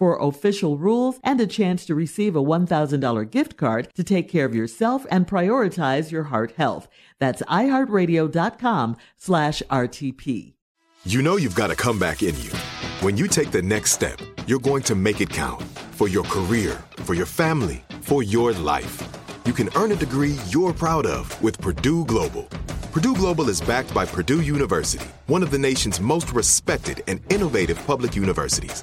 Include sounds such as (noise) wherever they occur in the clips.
for official rules and a chance to receive a $1,000 gift card to take care of yourself and prioritize your heart health. That's iHeartRadio.com slash RTP. You know you've got a comeback in you. When you take the next step, you're going to make it count for your career, for your family, for your life. You can earn a degree you're proud of with Purdue Global. Purdue Global is backed by Purdue University, one of the nation's most respected and innovative public universities.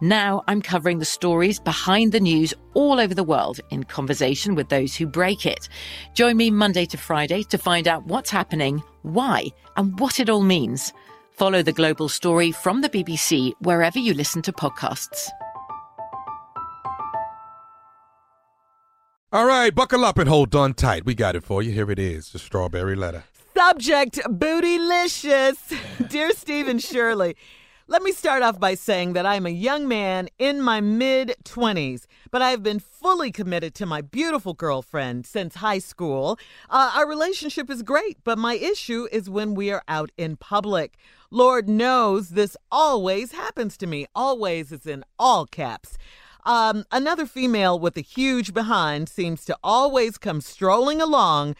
Now I'm covering the stories behind the news all over the world in conversation with those who break it. Join me Monday to Friday to find out what's happening, why, and what it all means. Follow The Global Story from the BBC wherever you listen to podcasts. All right, buckle up and hold on tight. We got it for you. Here it is, the strawberry letter. Subject bootylicious. (laughs) Dear Stephen Shirley, let me start off by saying that I'm a young man in my mid 20s, but I have been fully committed to my beautiful girlfriend since high school. Uh, our relationship is great, but my issue is when we are out in public. Lord knows this always happens to me. Always is in all caps. Um, another female with a huge behind seems to always come strolling along,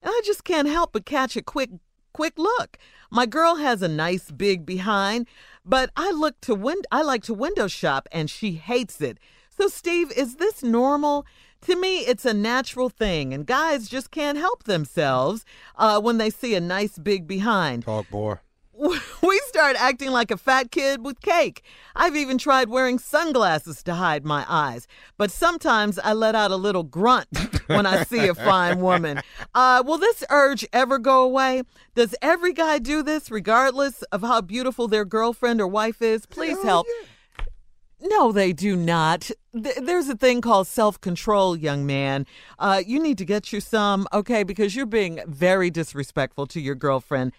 and I just can't help but catch a quick, quick look. My girl has a nice big behind, but I look to win- I like to window shop, and she hates it. So, Steve, is this normal? To me, it's a natural thing, and guys just can't help themselves uh, when they see a nice big behind. Talk, boy. (laughs) We start acting like a fat kid with cake. I've even tried wearing sunglasses to hide my eyes, but sometimes I let out a little grunt (laughs) when I see a fine woman. Uh, will this urge ever go away? Does every guy do this regardless of how beautiful their girlfriend or wife is? Please help. No, they do not. Th- There's a thing called self control, young man. Uh, you need to get you some, okay, because you're being very disrespectful to your girlfriend,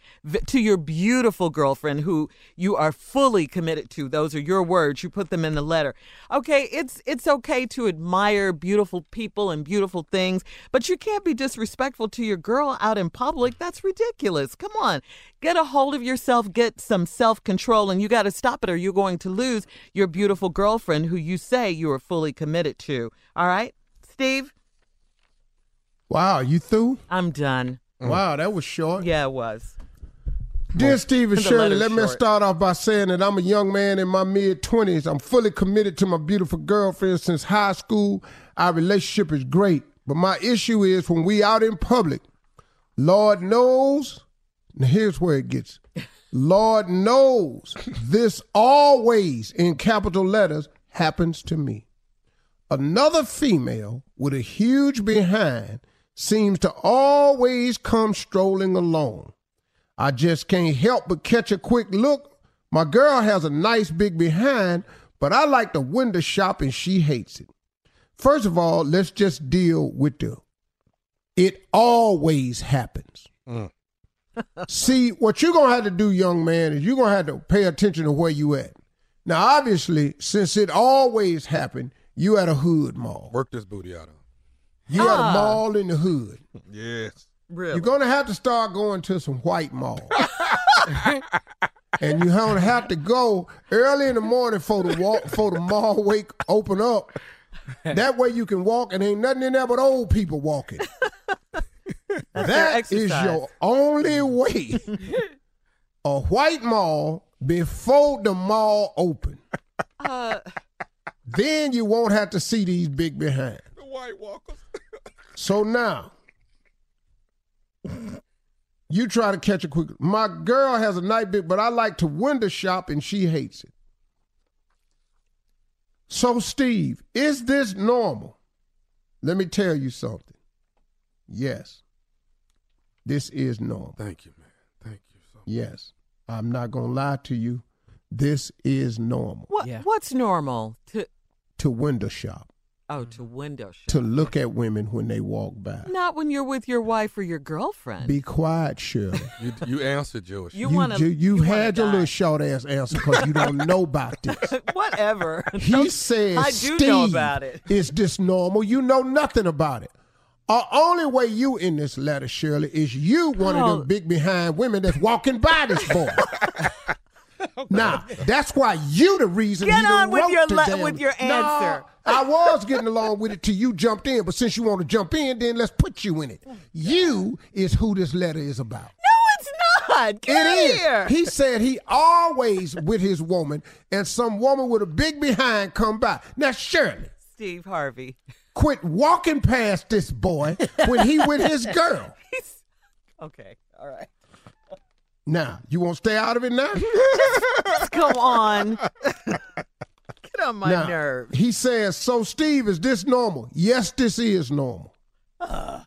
to your beautiful girlfriend who you are fully committed to. Those are your words. You put them in the letter. Okay, it's it's okay to admire beautiful people and beautiful things, but you can't be disrespectful to your girl out in public. That's ridiculous. Come on. Get a hold of yourself, get some self control, and you got to stop it or you're going to lose your beautiful girlfriend who you say you are fully committed to. All right? Steve, Wow, you through? I'm done. Mm. Wow, that was short. Yeah, it was. Dear Stephen Shirley, let me short. start off by saying that I'm a young man in my mid 20s. I'm fully committed to my beautiful girlfriend since high school. Our relationship is great. But my issue is when we out in public, Lord knows, now here's where it gets. Lord knows this always in capital letters happens to me. Another female with a huge behind seems to always come strolling along. I just can't help but catch a quick look. My girl has a nice big behind, but I like the window shop and she hates it. First of all, let's just deal with the it always happens. Mm. (laughs) See, what you're gonna have to do, young man, is you're gonna have to pay attention to where you at. Now, obviously, since it always happened, you at a hood mall. Work this booty out of. You at a Ah. mall in the hood. Yes. Really? You're gonna have to start going to some white malls. (laughs) and you're gonna have to go early in the morning for the walk for the mall wake open up. That way you can walk and ain't nothing in there but old people walking. That's their That is exercise. your only way. a white mall before the mall open. Uh, Then you won't have to see these big behinds. The White Walkers. (laughs) So now, you try to catch a quick. My girl has a night big, but I like to window shop and she hates it. So, Steve, is this normal? Let me tell you something. Yes, this is normal. Thank you, man. Thank you so Yes, I'm not going to lie to you. This is normal what, Yeah. What's normal? To to window shop, Oh, to mm. window shop. to look at women when they walk by. Not when you're with your wife or your girlfriend. Be quiet, Shirley. (laughs) You you answered, Josh. you you, want to. you, you had your little short ass answer because you don't know about (laughs) this. Whatever. He (laughs) Don't- says, I do Steve, know about it. Is this normal? You know nothing about it. The only way you in this letter, Shirley, is you one of Oh. them big behind women that's walking by this boy. (laughs) now, that's why you the reason Get on with your le- with your Nah. I was getting along with it till you jumped in, but since you want to jump in, then let's put you in it. You is who this letter is about. No, it's not. Get It is. here. He said he always with his woman, and some woman with a big behind come by. Now, Shirley, Steve Harvey. quit walking past this boy when he with his girl. (laughs) He's okay. All right. Now, you want to stay out of it now? (laughs) Come on. Get on my now, nerves. He says, so Steve, is this normal? Yes, this is normal. Uh.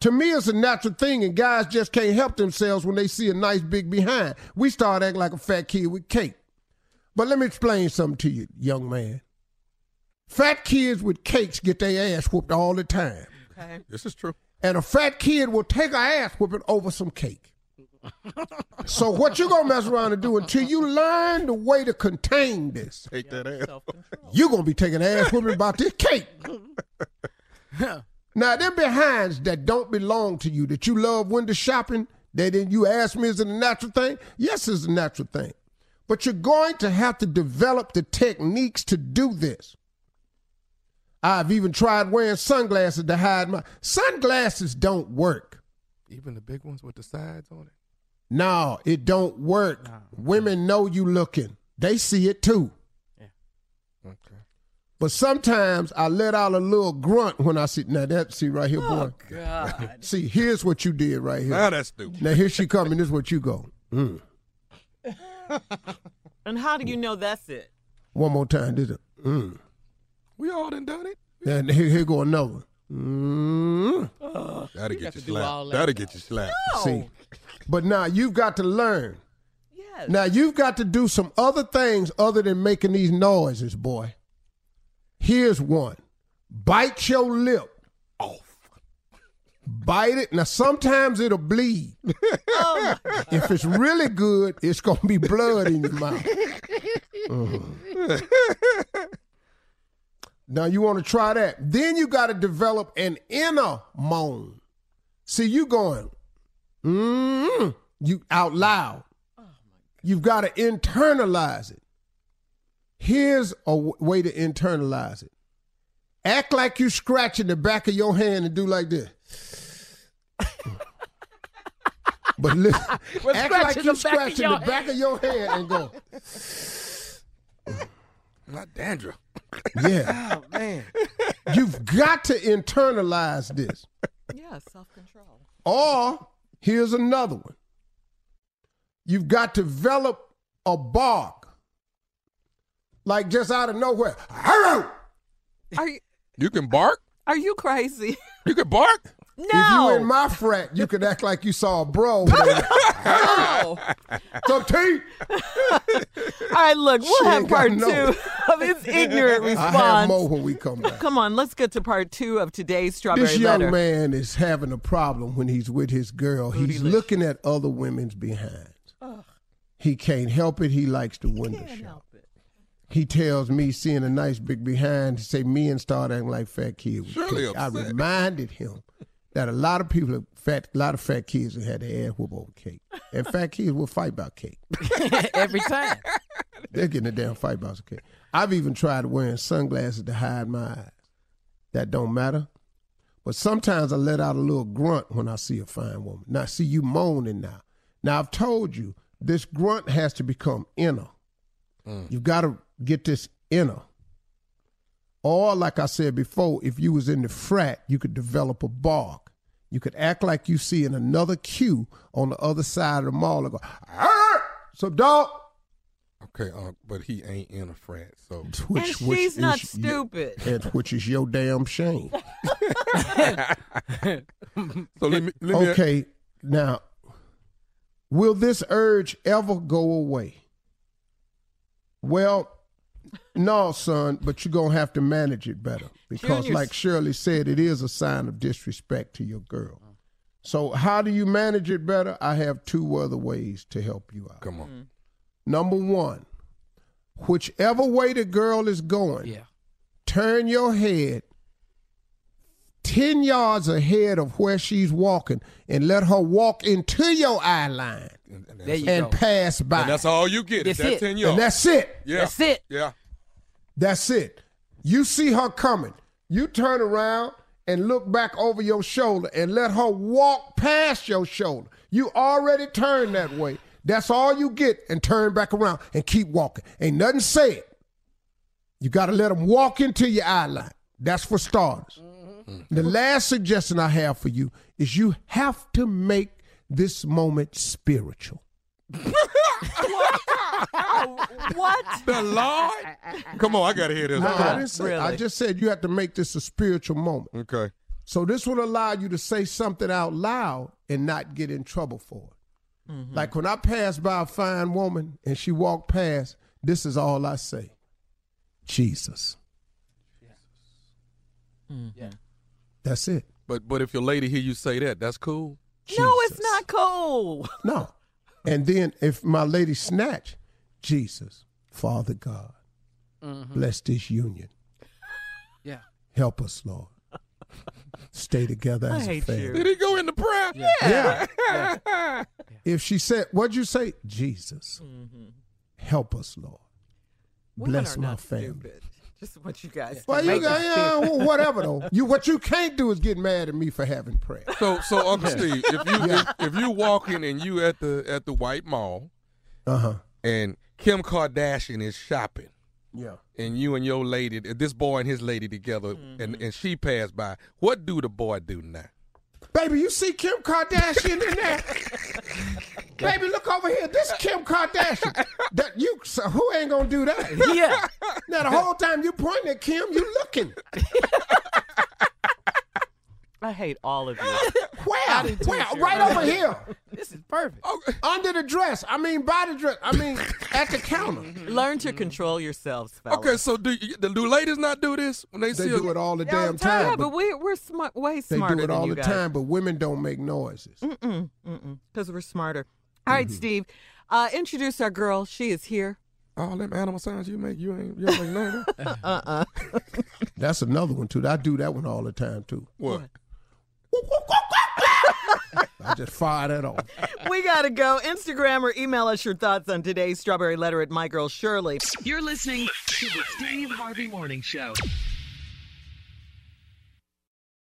to me, it's a natural thing, and guys just can't help themselves when they see a nice big behind. We start acting like a fat kid with cake. But let me explain something to you, young man. Fat kids with cakes get their ass whooped all the time. Okay. This is true. And a fat kid will take a ass whooping over some cake. So what you gonna mess around and do until you learn the way to contain this? Take that ass. You gonna be taking ass whooping about this cake. (laughs) now them behinds that don't belong to you, that you love window shopping, that then you ask me is it a natural thing? Yes, it's a natural thing. But you're going to have to develop the techniques to do this. I've even tried wearing sunglasses to hide my sunglasses don't work. Even the big ones with the sides on it. No, it don't work. Women know you looking. They see it too. Yeah. Okay. But sometimes I let out a little grunt when I see now that see right here, boy. Oh, God. (laughs) See, here's what you did right here. Now that's stupid. Now here she coming, this is what you go. Mm. (laughs) And how do you know that's it? One more time. This is mm. We all done done it. And here, here go another. Mm. That'll get you to do all slapped. that. That'll get you slapped. See. But now you've got to learn. Yes. Now you've got to do some other things other than making these noises, boy. Here's one. Bite your lip. Off. Bite it. Now sometimes it'll bleed. Oh, (laughs) if it's really good, it's gonna be blood in your mouth. Mhm. Now you want to try that. Then you got to develop an inner moan. See, you going, mm you out loud. You've got to internalize it. Here's a w- way to internalize it. Act like you're scratching the back of your hand and do like this. But listen, (laughs) But act like you the back of scratching the back of your hand and go, (laughs) Not dandruff. yeah. (laughs) Oh man. You've got to internalize this. yeah, self control. Or here's another one. You've got to develop a bark. Like just out of nowhere. Hello! Are you You can bark. are you crazy? You can bark. No. If you in my frat, you could act like you saw a bro. (laughs) No. Some tea. (laughs) All right, look, we'll She have ain't got part no. two of his ignorant (laughs) response. I have more when we come back. Come on, let's get to part two of today's strawberry This young letter. man is having a problem when he's with his girl. He's looking at other women's behinds. He can't help it. He likes the window shop. He tells me, seeing a nice big behind, he say, me and start acting like fat kids. Surely. I reminded him that a lot of people, fat, a lot of fat kids have had their ass whoop over cake. And fat (laughs) kids will fight about cake. (laughs) Every time. They're getting a damn fight about cake. I've even tried wearing sunglasses to hide my eyes. That don't matter. But sometimes I let out a little grunt when I see a fine woman. Now, see you moaning now. Now, I've told you, this grunt has to become inner. Mm. You've got to get this inner. Or, like I said before, if you was in the frat, you could develop a bark. You could act like you see in another Que on the other side of the mall and go, "Arr! Some dog. Okay, uh, but he ain't in a frat, so (laughs) Which, and which she's not is- stupid. and which is your damn shame. (laughs) so let me let me Okay, now, will this urge ever go away? Well, no, son, but you're going to have to manage it better because, Junior's- like Shirley said, it is a sign of disrespect to your girl. So, how do you manage it better? I have two other ways to help you out. come on. Mm-hmm. Number one, whichever way the girl is going, Yeah. turn your head 10 yards ahead of where she's walking and let her walk into your eye line And, and There that's, you and pass by. and that's all you get. That's That's it. ten And that's it. yeah. That's it. Yeah. That's it. You see her coming. You turn around and look back over your shoulder and let her walk past your shoulder. You already turned that way. That's all you get and turn back around and keep walking. Ain't nothing said. You got to let them walk into your eye line. That's for starters. Mm-hmm. The last suggestion I have for you is you have to make this moment spiritual. What? The Lord. Come on, I gotta hear this. No, I didn't say. I just said you have to make this a spiritual moment. Okay. So this will allow you to say something out loud and not get in trouble for it. Mm-hmm. Like when I pass by a fine woman and she walked past, this is all I say. Jesus. Mm-hmm. That's it. But but if your lady hear you say that, that's cool. No, it's not cool. No. (laughs) And then if my lady snatch, Jesus, Father God, mm-hmm. bless this union. Yeah. Help us, Lord. (laughs) Stay together I as a family. you. Did he go into prayer? Yeah. if she said, what'd you say? Jesus, mm-hmm. help us, Lord. Women Bless my not family. stupid. Just what you guys Well, you got, yeah, well, whatever though. You what you can't do is get mad at me for having prayer. So so Uncle Steve, if you if, if you walking and you at the at the White Mall Uh huh. and Kim Kardashian is shopping Yeah. and you and your lady, this boy and his lady together, Mm-hmm. and and she passed by, what do the boy do now? Baby, you see Kim Kardashian in there? (laughs) Baby, look over here. This Kim Kardashian. That you so who ain't gonna do that? Yeah. (laughs) Now the whole time you pointing at Kim, you looking. (laughs) I hate all of you. (laughs) Where? Where? Right over here. This is perfect. Under the dress. I mean by the dress. I mean at the counter. Learn to control yourselves, fellas. Okay, so do you, do ladies not do this when they, They see a, do it all the Yeah, damn yeah, time. but but we, we're smart, way they smarter do it than all you the guys. time, but women don't make noises. Because we're smarter. All right, Steve. Uh, introduce our girl. She is here. all them animal sounds you make? You ain't you don't make none of that? Uh-uh. That's another one too. I do that one all the time too. What? I just fired it off. we got to go. Instagram or email us your thoughts on today's Strawberry Letter at My Girl Shirley. You're listening to the Steve Harvey Morning Show.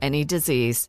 any disease.